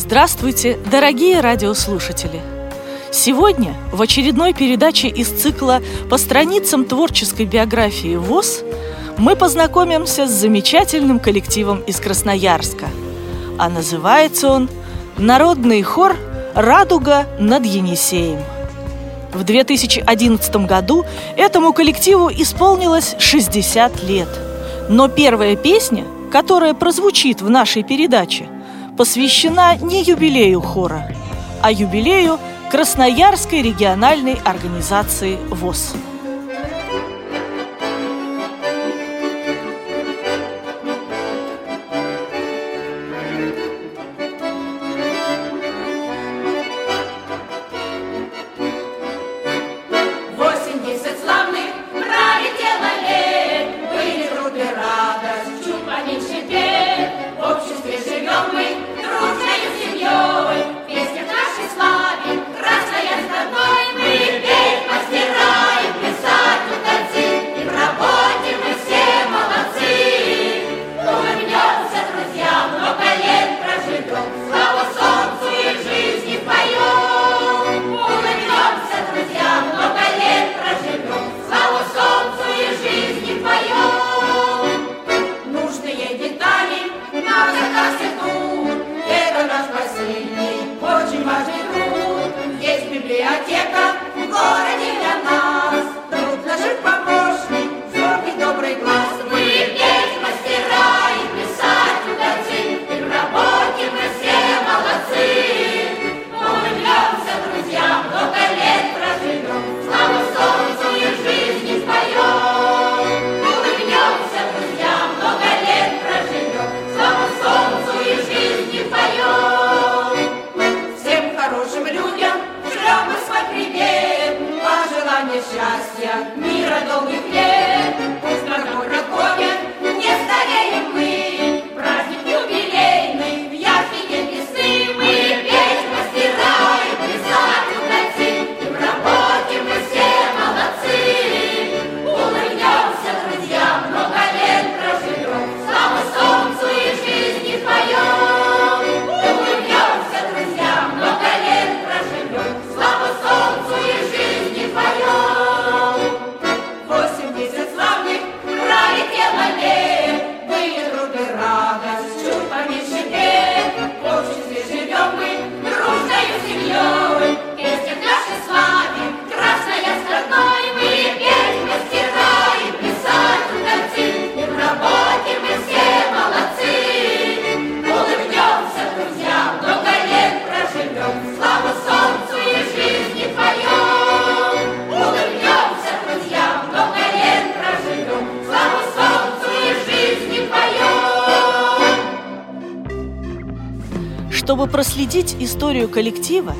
Здравствуйте, дорогие радиослушатели! Сегодня в очередной передаче из цикла «По страницам творческой биографии ВОЗ» мы познакомимся с замечательным коллективом из Красноярска. А называется он «Народный хор «Радуга над Енисеем». В 2011 году этому коллективу исполнилось 60 лет. Но первая песня, которая прозвучит в нашей передаче, посвящена не юбилею хора, а юбилею Красноярской региональной организации ВОЗ. Проследить историю коллектива,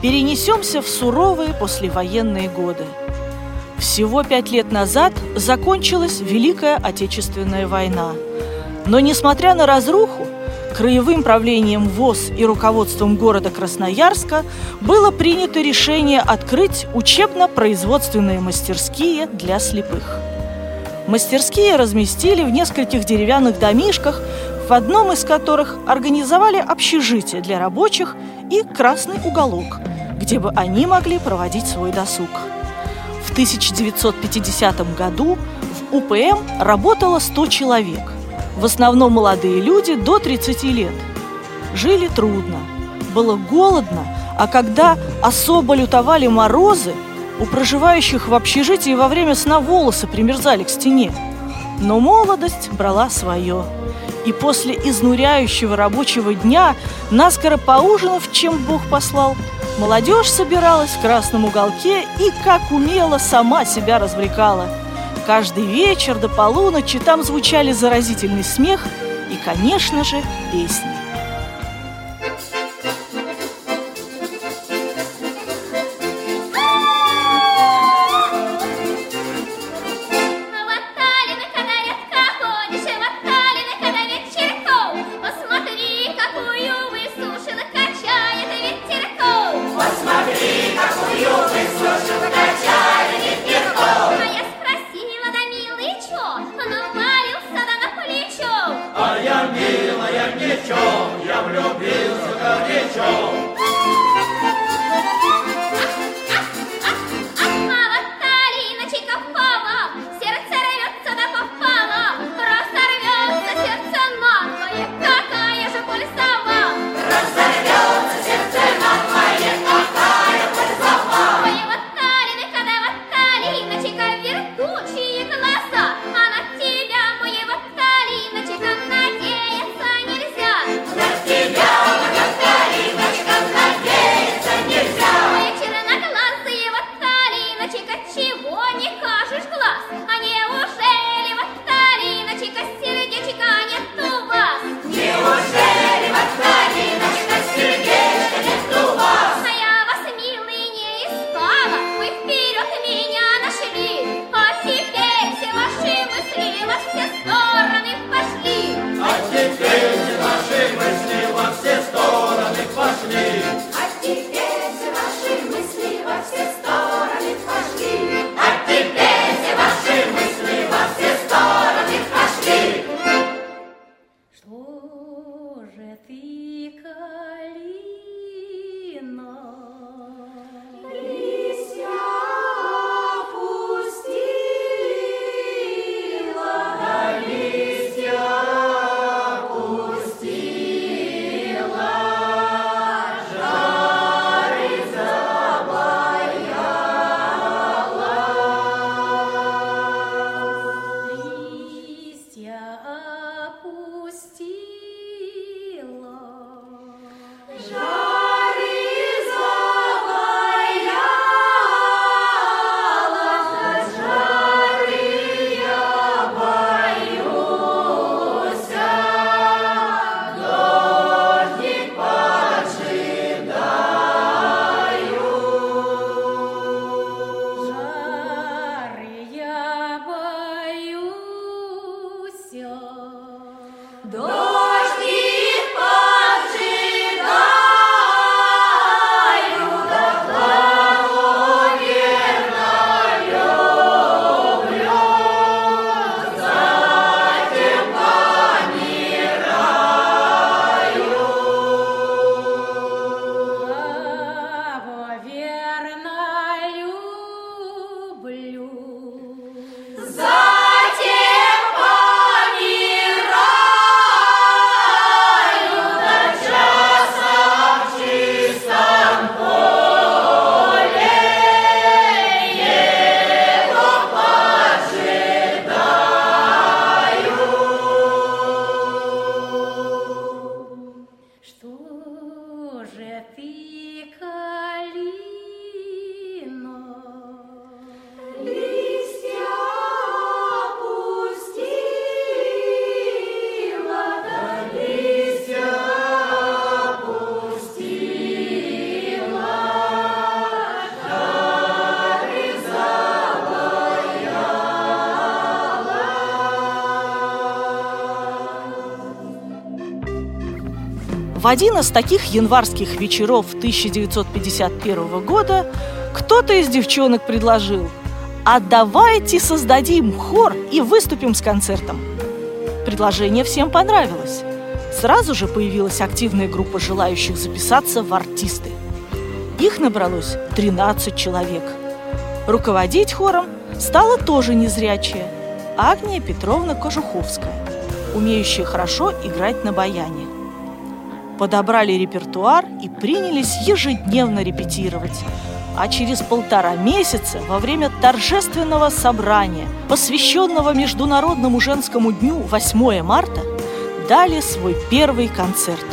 перенесемся в суровые послевоенные годы. Всего пять лет назад закончилась Великая Отечественная война. Но, несмотря на разруху, краевым правлением ВОЗ и руководством города Красноярска было принято решение открыть учебно-производственные мастерские для слепых. Мастерские разместили в нескольких деревянных домишках в одном из которых организовали общежитие для рабочих и красный уголок, где бы они могли проводить свой досуг. В 1950 году в УПМ работало 100 человек, в основном молодые люди до 30 лет. Жили трудно, было голодно, а когда особо лютовали морозы, у проживающих в общежитии во время сна волосы примерзали к стене. Но молодость брала свое – и после изнуряющего рабочего дня, наскоро поужинав, чем Бог послал, молодежь собиралась в красном уголке и, как умело, сама себя развлекала. Каждый вечер до полуночи там звучали заразительный смех и, конечно же, песни. Горячо, я влюбился горячо. В один из таких январских вечеров 1951 года кто-то из девчонок предложил «А давайте создадим хор и выступим с концертом». Предложение всем понравилось. Сразу же появилась активная группа желающих записаться в артисты. Их набралось 13 человек. Руководить хором стала тоже незрячая Агния Петровна Кожуховская, умеющая хорошо играть на баяне подобрали репертуар и принялись ежедневно репетировать. А через полтора месяца, во время торжественного собрания, посвященного Международному женскому дню 8 марта, дали свой первый концерт.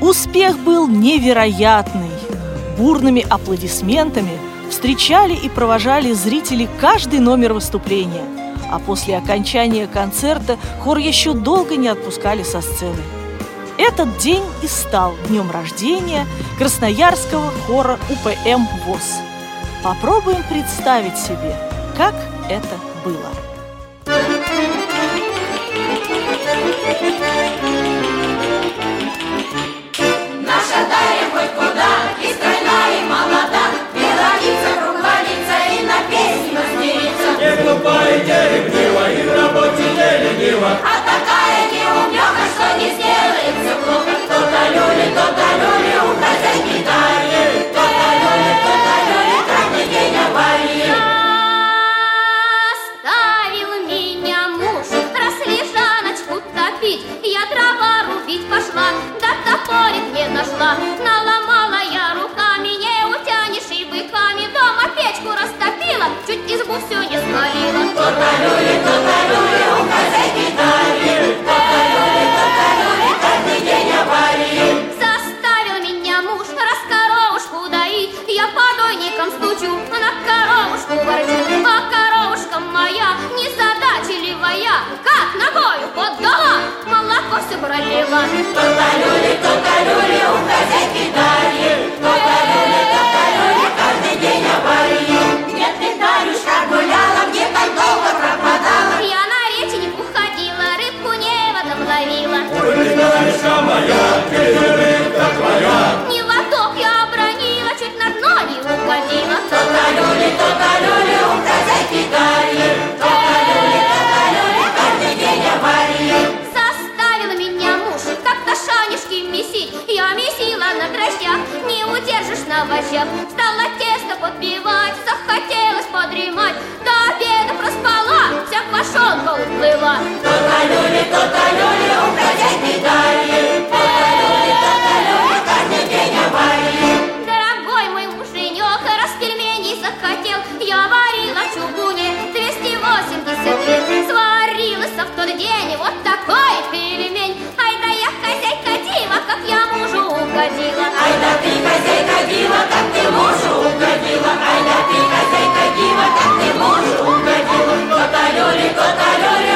Успех был невероятный. Бурными аплодисментами встречали и провожали зрители каждый номер выступления. А после окончания концерта хор еще долго не отпускали со сцены. Этот день и стал днем рождения Красноярского хора УПМ ВОЗ. Попробуем представить себе, как это было. Вожжах Стала тесто подбивать, захотелось подремать. До обеда проспала, вся квашонка уплыла То-то люли, то-то люли, у хозяйки Дарьи То-то люли, то-то люли, каждый день аварии Дорогой мой муженек, раз пельменей захотел Я варила 280 лет. Сварилась в тот день вот такой пельмень угодила. Ай да ты, хозяйка дива, как ты мужу угодила. Ай да ты, хозяйка дива, как ты мужу угодила. То-то люли,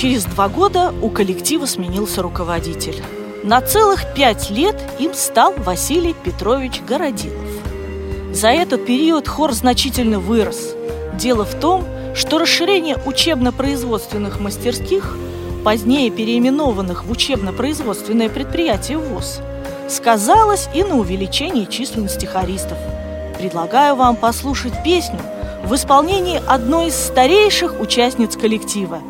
Через два года у коллектива сменился руководитель. На целых пять лет им стал Василий Петрович Городилов. За этот период хор значительно вырос. Дело в том, что расширение учебно-производственных мастерских, позднее переименованных в учебно-производственное предприятие ВОЗ, сказалось и на увеличении численности хористов. Предлагаю вам послушать песню в исполнении одной из старейших участниц коллектива –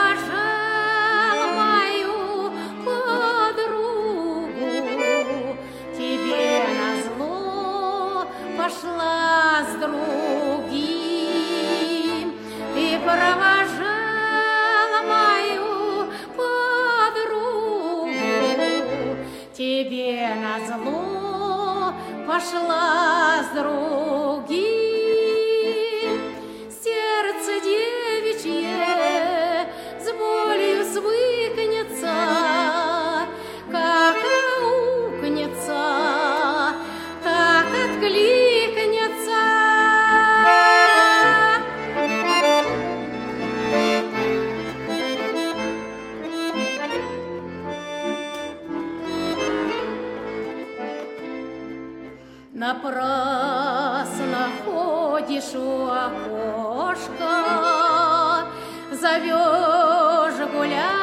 Зовешь гулять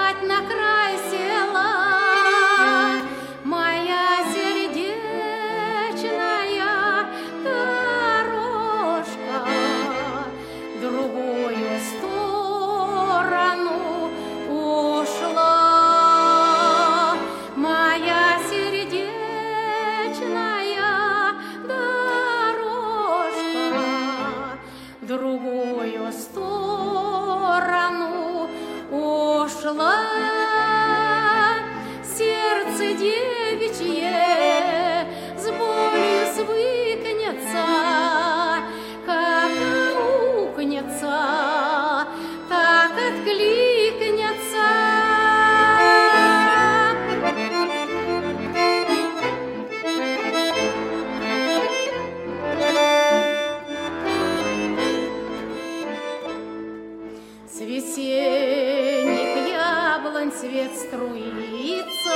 весенних яблонь свет струится,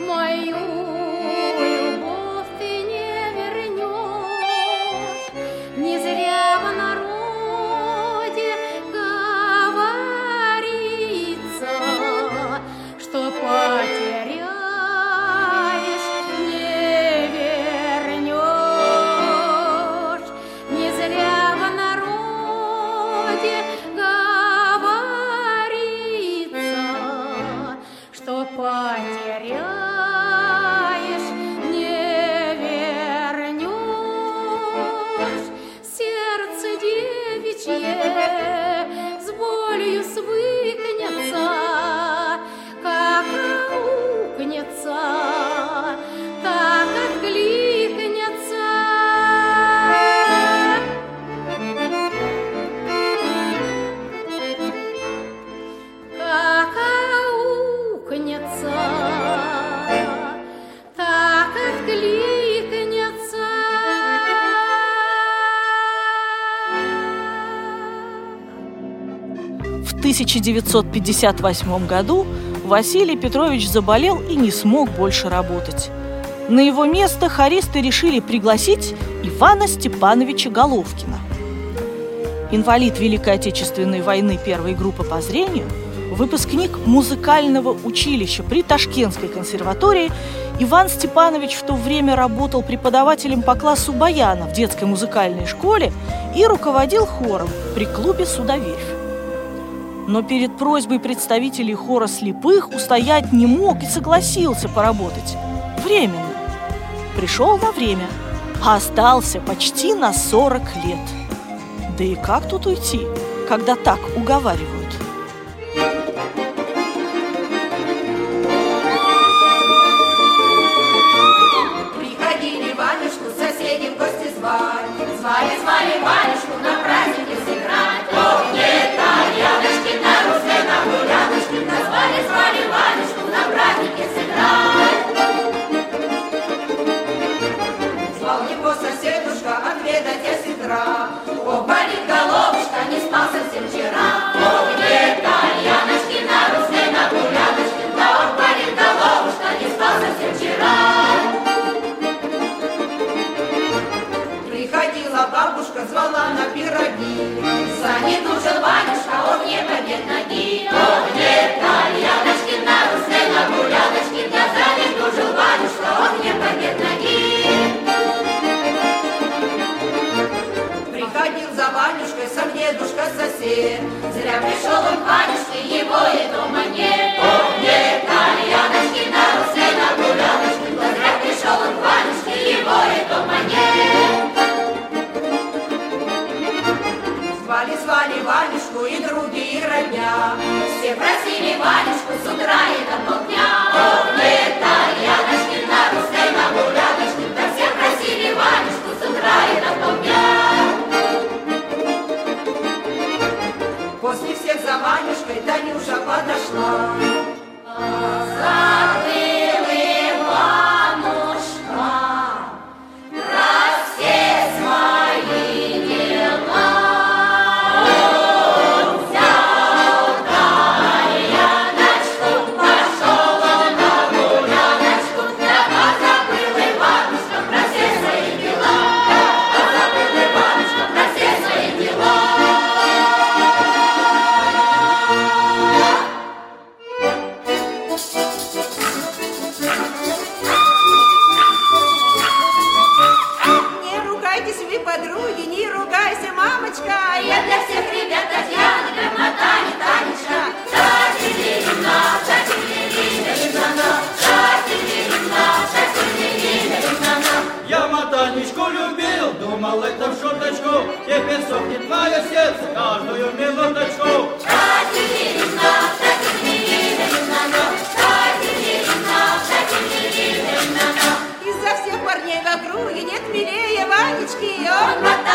Мою 1958 году Василий Петрович заболел и не смог больше работать. На его место хористы решили пригласить Ивана Степановича Головкина. Инвалид Великой Отечественной войны первой группы по зрению, выпускник музыкального училища при Ташкентской консерватории, Иван Степанович в то время работал преподавателем по классу баяна в детской музыкальной школе и руководил хором при клубе «Судоверфь». Но перед просьбой представителей хора слепых устоять не мог и согласился поработать. Временно. Пришел на время, а остался почти на 40 лет. Да и как тут уйти, когда так уговаривают? подошла. Мое сердце каждую минуточку. Изо всех парней в округе нет милее Ванечки. Он Мотание,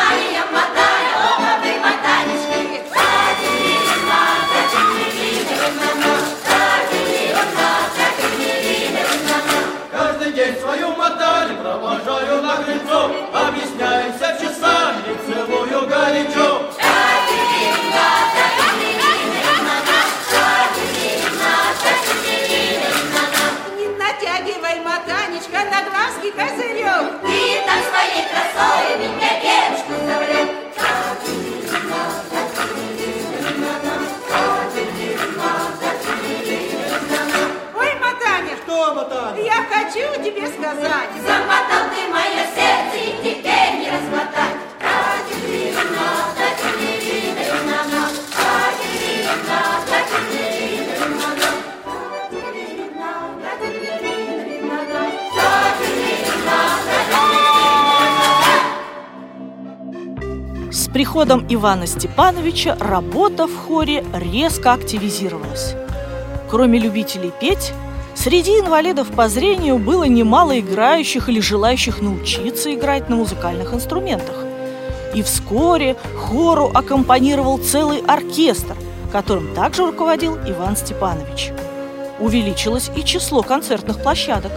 приходом Ивана Степановича работа в хоре резко активизировалась. Кроме любителей петь, среди инвалидов по зрению было немало играющих или желающих научиться играть на музыкальных инструментах. И вскоре хору аккомпанировал целый оркестр, которым также руководил Иван Степанович. Увеличилось и число концертных площадок.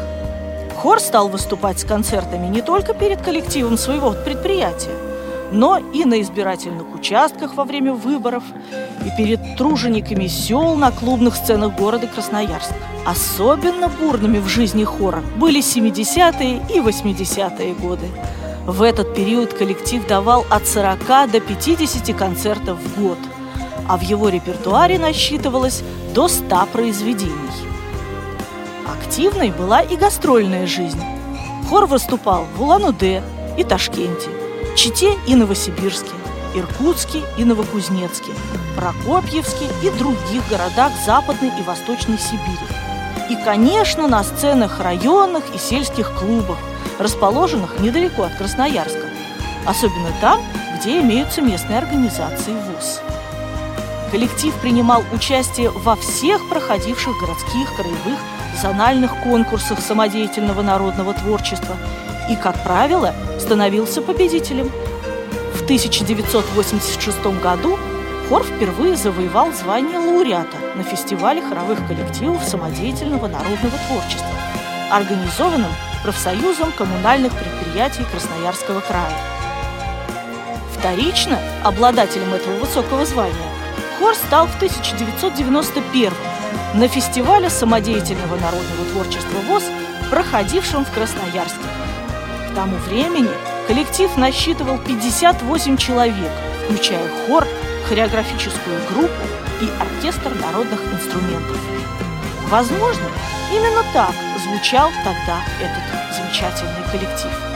Хор стал выступать с концертами не только перед коллективом своего предприятия, но и на избирательных участках во время выборов и перед тружениками сел на клубных сценах города Красноярск. Особенно бурными в жизни хора были 70-е и 80-е годы. В этот период коллектив давал от 40 до 50 концертов в год, а в его репертуаре насчитывалось до 100 произведений. Активной была и гастрольная жизнь. Хор выступал в Улан-Удэ и Ташкенте, Чите и Новосибирске, Иркутске и Новокузнецке, Прокопьевске и других городах Западной и Восточной Сибири. И, конечно, на сценах районных и сельских клубах, расположенных недалеко от Красноярска, особенно там, где имеются местные организации ВУЗ. Коллектив принимал участие во всех проходивших городских, краевых, зональных конкурсах самодеятельного народного творчества и, как правило, становился победителем. В 1986 году хор впервые завоевал звание лауреата на фестивале хоровых коллективов самодеятельного народного творчества, организованном профсоюзом коммунальных предприятий Красноярского края. Вторично обладателем этого высокого звания хор стал в 1991 на фестивале самодеятельного народного творчества ВОЗ, проходившем в Красноярске. Тому времени коллектив насчитывал 58 человек, включая хор, хореографическую группу и оркестр народных инструментов. Возможно, именно так звучал тогда этот замечательный коллектив.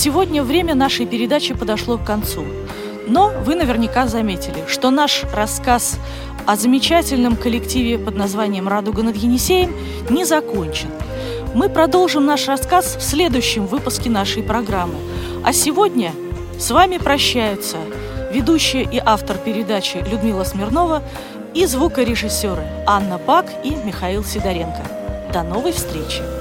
Сегодня время нашей передачи подошло к концу. Но вы наверняка заметили, что наш рассказ о замечательном коллективе под названием «Радуга над Енисеем» не закончен. Мы продолжим наш рассказ в следующем выпуске нашей программы. А сегодня с вами прощаются ведущая и автор передачи Людмила Смирнова и звукорежиссеры Анна Пак и Михаил Сидоренко. До новой встречи!